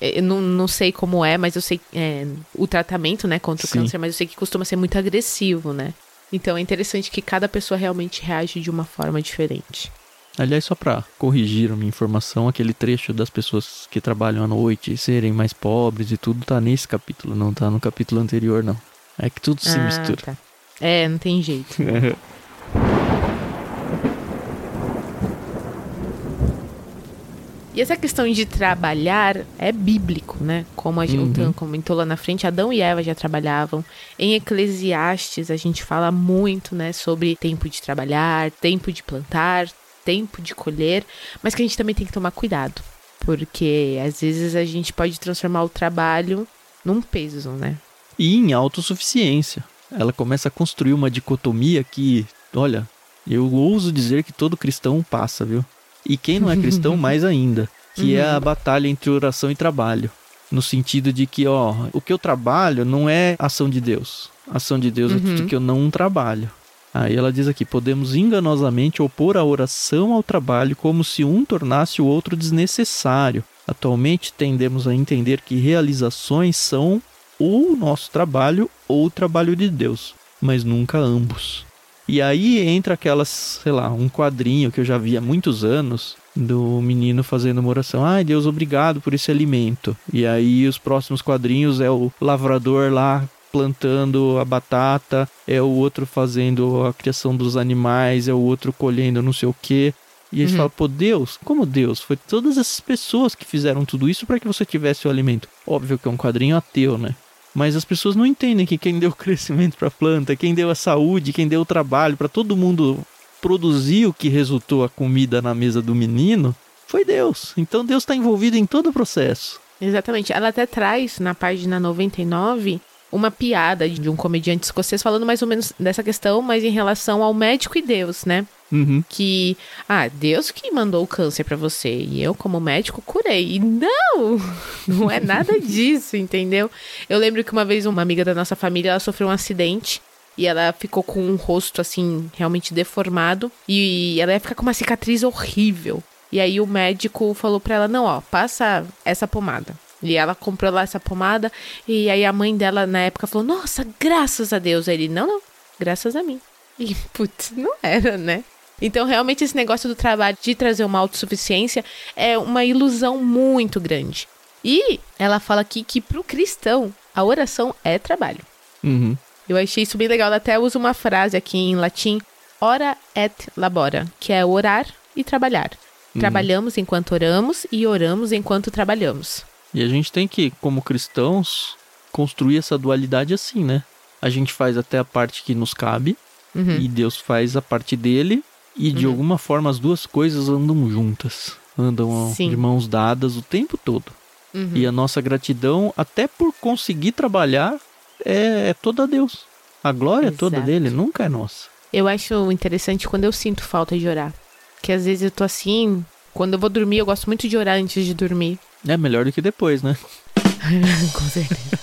eu não, não sei como é, mas eu sei é, o tratamento, né, contra o Sim. câncer, mas eu sei que costuma ser muito agressivo, né? Então é interessante que cada pessoa realmente reage de uma forma diferente. Aliás, só pra corrigir a minha informação, aquele trecho das pessoas que trabalham à noite serem mais pobres e tudo tá nesse capítulo, não tá no capítulo anterior, não. É que tudo se Ah, mistura. tá. É, não tem jeito. E essa questão de trabalhar é bíblico, né? Como a gente Uhum. comentou lá na frente, Adão e Eva já trabalhavam. Em Eclesiastes, a gente fala muito, né, sobre tempo de trabalhar, tempo de plantar, tempo de colher, mas que a gente também tem que tomar cuidado, porque às vezes a gente pode transformar o trabalho num peso, né? E em autossuficiência. Ela começa a construir uma dicotomia que, olha, eu ouso dizer que todo cristão passa, viu? E quem não é cristão, mais ainda. Que é a batalha entre oração e trabalho. No sentido de que, ó, o que eu trabalho não é ação de Deus. Ação de Deus é tudo que eu não trabalho. Aí ela diz aqui: podemos enganosamente opor a oração ao trabalho como se um tornasse o outro desnecessário. Atualmente tendemos a entender que realizações são ou o nosso trabalho ou o trabalho de Deus, mas nunca ambos. E aí entra aquelas, sei lá, um quadrinho que eu já vi há muitos anos do menino fazendo uma oração. Ai, Deus, obrigado por esse alimento. E aí os próximos quadrinhos é o lavrador lá plantando a batata, é o outro fazendo a criação dos animais, é o outro colhendo não sei o quê. E eles Uhum. falam, pô, Deus, como Deus? Foi todas essas pessoas que fizeram tudo isso para que você tivesse o alimento. Óbvio que é um quadrinho ateu, né? Mas as pessoas não entendem que quem deu o crescimento para a planta, quem deu a saúde, quem deu o trabalho para todo mundo produzir o que resultou a comida na mesa do menino, foi Deus. Então Deus está envolvido em todo o processo. Exatamente. Ela até traz na página 99 uma piada de um comediante escocês falando mais ou menos dessa questão, mas em relação ao médico e Deus, né? Uhum. Que, ah, Deus que mandou o câncer pra você e eu, como médico, curei. E não! Não é nada disso, entendeu? Eu lembro que uma vez uma amiga da nossa família ela sofreu um acidente e ela ficou com um rosto assim, realmente deformado e ela ia ficar com uma cicatriz horrível. E aí o médico falou pra ela: não, ó, passa essa pomada. E ela comprou lá essa pomada. E aí a mãe dela, na época, falou: Nossa, graças a Deus. Aí ele: Não, não, graças a mim. E, putz, não era, né? Então, realmente, esse negócio do trabalho de trazer uma autossuficiência é uma ilusão muito grande. E ela fala aqui que pro cristão, a oração é trabalho. Uhum. Eu achei isso bem legal. Ela até usa uma frase aqui em latim: ora et labora, que é orar e trabalhar. Trabalhamos enquanto oramos e oramos enquanto trabalhamos. E a gente tem que, como cristãos, construir essa dualidade assim, né? A gente faz até a parte que nos cabe Uhum. e Deus faz a parte dele e de alguma forma as duas coisas andam juntas, andam Sim. de mãos dadas o tempo todo. Uhum. E a nossa gratidão, até por conseguir trabalhar, é, é toda a Deus. A glória é toda Exato. dele, nunca é nossa. Eu acho interessante quando eu sinto falta de orar. porque às vezes eu tô assim, quando eu vou dormir, eu gosto muito de orar antes de dormir. É melhor do que depois, né? com certeza.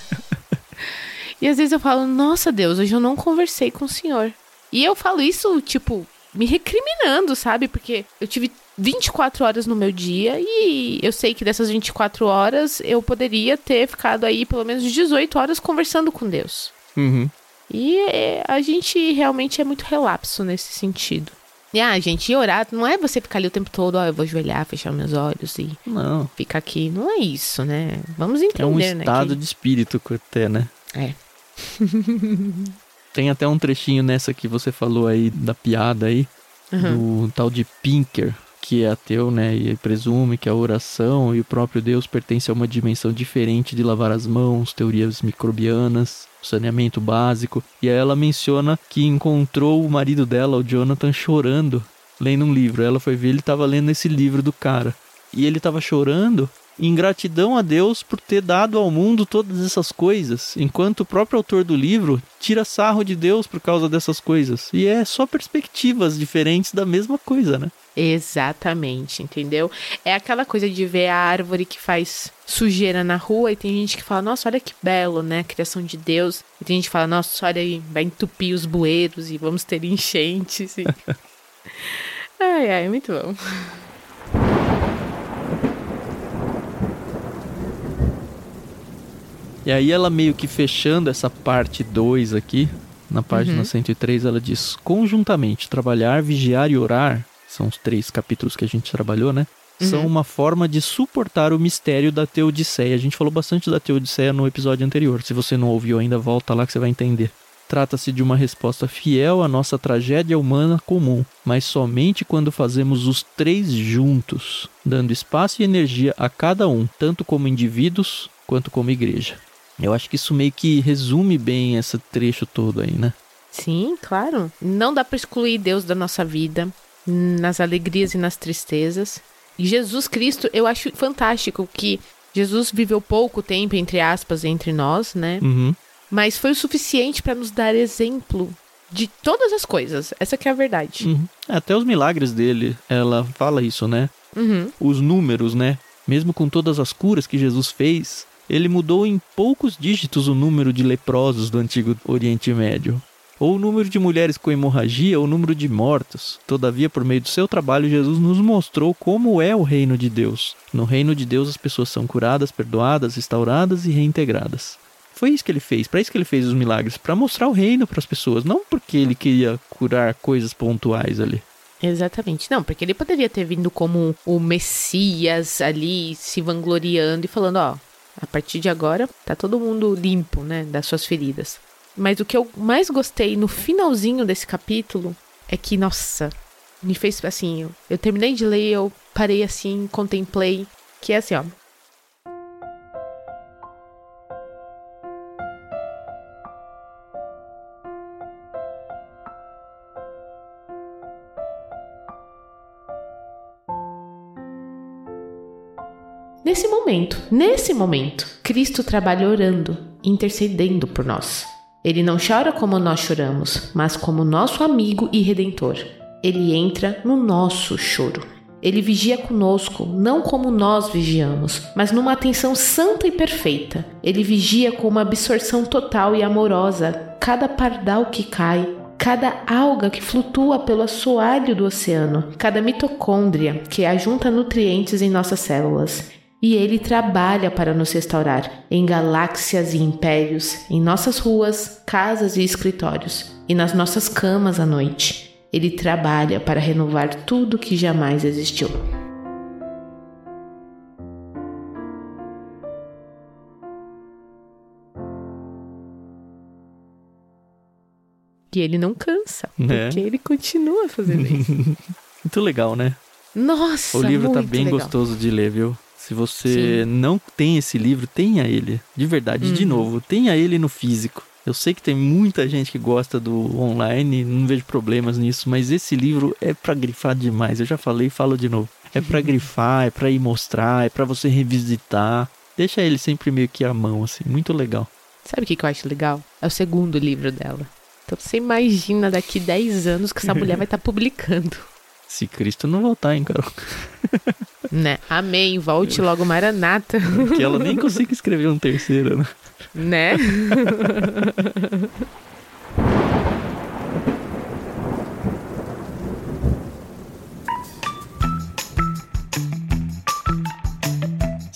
e às vezes eu falo, nossa Deus, hoje eu não conversei com o Senhor. E eu falo isso, tipo, me recriminando, sabe? Porque eu tive 24 horas no meu dia e eu sei que dessas 24 horas eu poderia ter ficado aí pelo menos 18 horas conversando com Deus. Uhum. E é, a gente realmente é muito relapso nesse sentido. E, ah, gente, e orar não é você ficar ali o tempo todo, ó, eu vou ajoelhar, fechar meus olhos e Não. ficar aqui. Não é isso, né? Vamos entender, É um né? estado que- de espírito até, né? É. Tem até um trechinho nessa que você falou aí da piada aí, Uhum. do tal de Pinker, que é ateu, né? E presume que a oração e o próprio Deus pertencem a uma dimensão diferente de lavar as mãos, teorias microbianas, saneamento básico. E aí ela menciona que encontrou o marido dela, o Jonathan, chorando, lendo um livro. Ela foi ver, ele estava lendo esse livro do cara. E ele estava chorando em gratidão a Deus por ter dado ao mundo todas essas coisas, enquanto o próprio autor do livro tira sarro de Deus por causa dessas coisas. E é só perspectivas diferentes da mesma coisa, né? Exatamente, entendeu? É aquela coisa de ver a árvore que faz sujeira na rua e tem gente que fala, nossa, olha que belo, né? Criação de Deus. E tem gente que fala, nossa, olha aí, vai entupir os bueiros e vamos ter enchentes. E... ai, ai, muito bom. E aí ela meio que fechando essa parte 2 aqui, na página Uhum. 103, ela diz: conjuntamente, trabalhar, vigiar e orar, são os três capítulos que a gente trabalhou, né? São Uhum. uma forma de suportar o mistério da Teodiceia. A gente falou bastante da Teodiceia no episódio anterior. Se você não ouviu ainda, volta lá que você vai entender. Trata-se de uma resposta fiel à nossa tragédia humana comum, mas somente quando fazemos os três juntos, dando espaço e energia a cada um, tanto como indivíduos quanto como igreja. Eu acho que isso meio que resume bem esse trecho todo aí, né? Sim, claro. Não dá para excluir Deus da nossa vida, nas alegrias e nas tristezas. E Jesus Cristo, eu acho fantástico que Jesus viveu pouco tempo, entre aspas, entre nós, né? Uhum. Mas foi o suficiente para nos dar exemplo de todas as coisas. Essa que é a verdade. Uhum. Até os milagres dele, ela fala isso, né? Uhum. Os números, né? Mesmo com todas as curas que Jesus fez, ele mudou em poucos dígitos o número de leprosos do antigo Oriente Médio. Ou o número de mulheres com hemorragia, ou o número de mortos. Todavia, por meio do seu trabalho, Jesus nos mostrou como é o reino de Deus. No reino de Deus, as pessoas são curadas, perdoadas, restauradas e reintegradas. Foi isso que ele fez, para isso que ele fez os milagres, para mostrar o reino para as pessoas, não porque ele queria curar coisas pontuais ali. Exatamente. Não, porque ele poderia ter vindo como o Messias ali, se vangloriando e falando, ó, a partir de agora tá todo mundo limpo, né, das suas feridas. Mas o que eu mais gostei no finalzinho desse capítulo é que, nossa, me fez assim, eu, eu terminei de ler, eu parei assim, contemplei, que é assim, ó. Momento, nesse momento, Cristo trabalha orando, intercedendo por nós. Ele não chora como nós choramos, mas como nosso amigo e redentor. Ele entra no nosso choro. Ele vigia conosco, não como nós vigiamos, mas numa atenção santa e perfeita. Ele vigia com uma absorção total e amorosa cada pardal que cai, cada alga que flutua pelo assoalho do oceano, cada mitocôndria que ajunta nutrientes em nossas células. E ele trabalha para nos restaurar em galáxias e impérios, em nossas ruas, casas e escritórios, e nas nossas camas à noite. Ele trabalha para renovar tudo que jamais existiu. E ele não cansa, Né? porque ele continua fazendo isso. Muito legal, né? Nossa, O livro tá bem legal. gostoso de ler, viu? Se você não tem esse livro, tenha ele. De verdade, de Uhum. novo, tenha ele no físico. Eu sei que tem muita gente que gosta do online, não vejo problemas nisso, mas esse livro é pra grifar demais. Eu já falei e falo de novo. É pra grifar, é pra ir mostrar, é pra você revisitar. Deixa ele sempre meio que à mão, assim, muito legal. Sabe o que, que eu acho legal? É o segundo livro dela. Então você imagina daqui 10 anos que essa mulher vai estar publicando. Se Cristo não voltar, hein, Carol? Né? Amém. Volte logo, Maranata. que ela nem consiga escrever um terceiro, né? Né?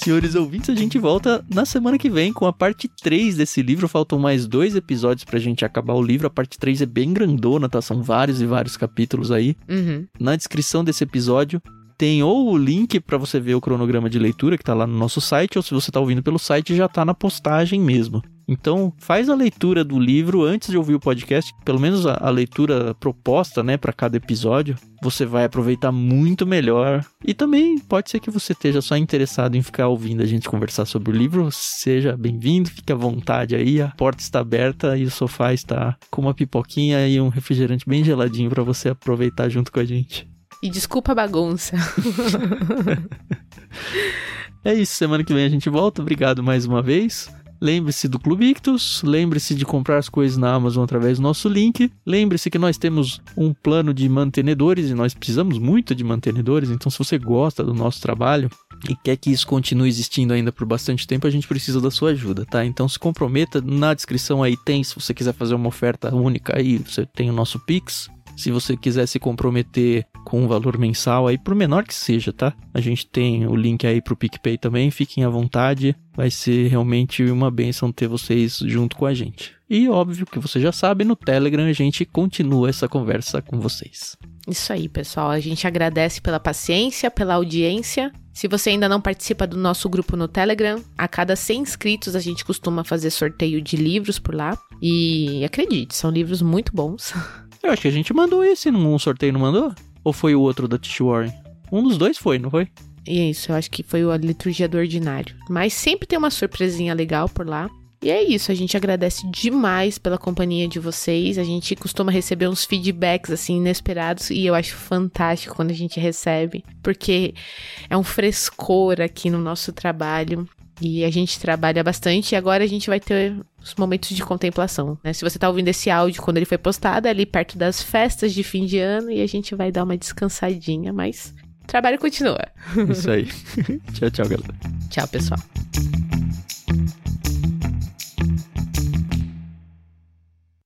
Senhores ouvintes, a gente volta na semana que vem com a parte 3 desse livro. Faltam mais dois episódios pra gente acabar o livro. A parte 3 é bem grandona, tá? São vários e vários capítulos aí. Uhum. Na descrição desse episódio tem ou o link para você ver o cronograma de leitura que tá lá no nosso site, ou se você tá ouvindo pelo site, já tá na postagem mesmo. Então, faz a leitura do livro antes de ouvir o podcast, pelo menos a, a leitura proposta, né, para cada episódio. Você vai aproveitar muito melhor. E também pode ser que você esteja só interessado em ficar ouvindo a gente conversar sobre o livro. Seja bem-vindo, fique à vontade aí. A porta está aberta e o sofá está com uma pipoquinha e um refrigerante bem geladinho para você aproveitar junto com a gente. E desculpa a bagunça. é isso, semana que vem a gente volta. Obrigado mais uma vez. Lembre-se do Clube Ictus, lembre-se de comprar as coisas na Amazon através do nosso link. Lembre-se que nós temos um plano de mantenedores e nós precisamos muito de mantenedores, então se você gosta do nosso trabalho e quer que isso continue existindo ainda por bastante tempo, a gente precisa da sua ajuda, tá? Então se comprometa, na descrição aí tem, se você quiser fazer uma oferta única aí, você tem o nosso Pix, se você quiser se comprometer com um valor mensal aí, por menor que seja, tá? A gente tem o link aí pro PicPay também, fiquem à vontade. Vai ser realmente uma benção ter vocês junto com a gente. E óbvio que você já sabe, no Telegram a gente continua essa conversa com vocês. Isso aí, pessoal. A gente agradece pela paciência, pela audiência. Se você ainda não participa do nosso grupo no Telegram, a cada 100 inscritos a gente costuma fazer sorteio de livros por lá. E acredite, são livros muito bons. Eu acho que a gente mandou esse num sorteio, não mandou? Ou foi o outro da Tish Warren? Um dos dois foi, não foi? E isso, eu acho que foi a liturgia do ordinário. Mas sempre tem uma surpresinha legal por lá. E é isso, a gente agradece demais pela companhia de vocês. A gente costuma receber uns feedbacks assim inesperados e eu acho fantástico quando a gente recebe, porque é um frescor aqui no nosso trabalho. E a gente trabalha bastante e agora a gente vai ter os momentos de contemplação, né? Se você tá ouvindo esse áudio quando ele foi postado, é ali perto das festas de fim de ano e a gente vai dar uma descansadinha, mas o trabalho continua. Isso aí. tchau, tchau, galera. Tchau, pessoal.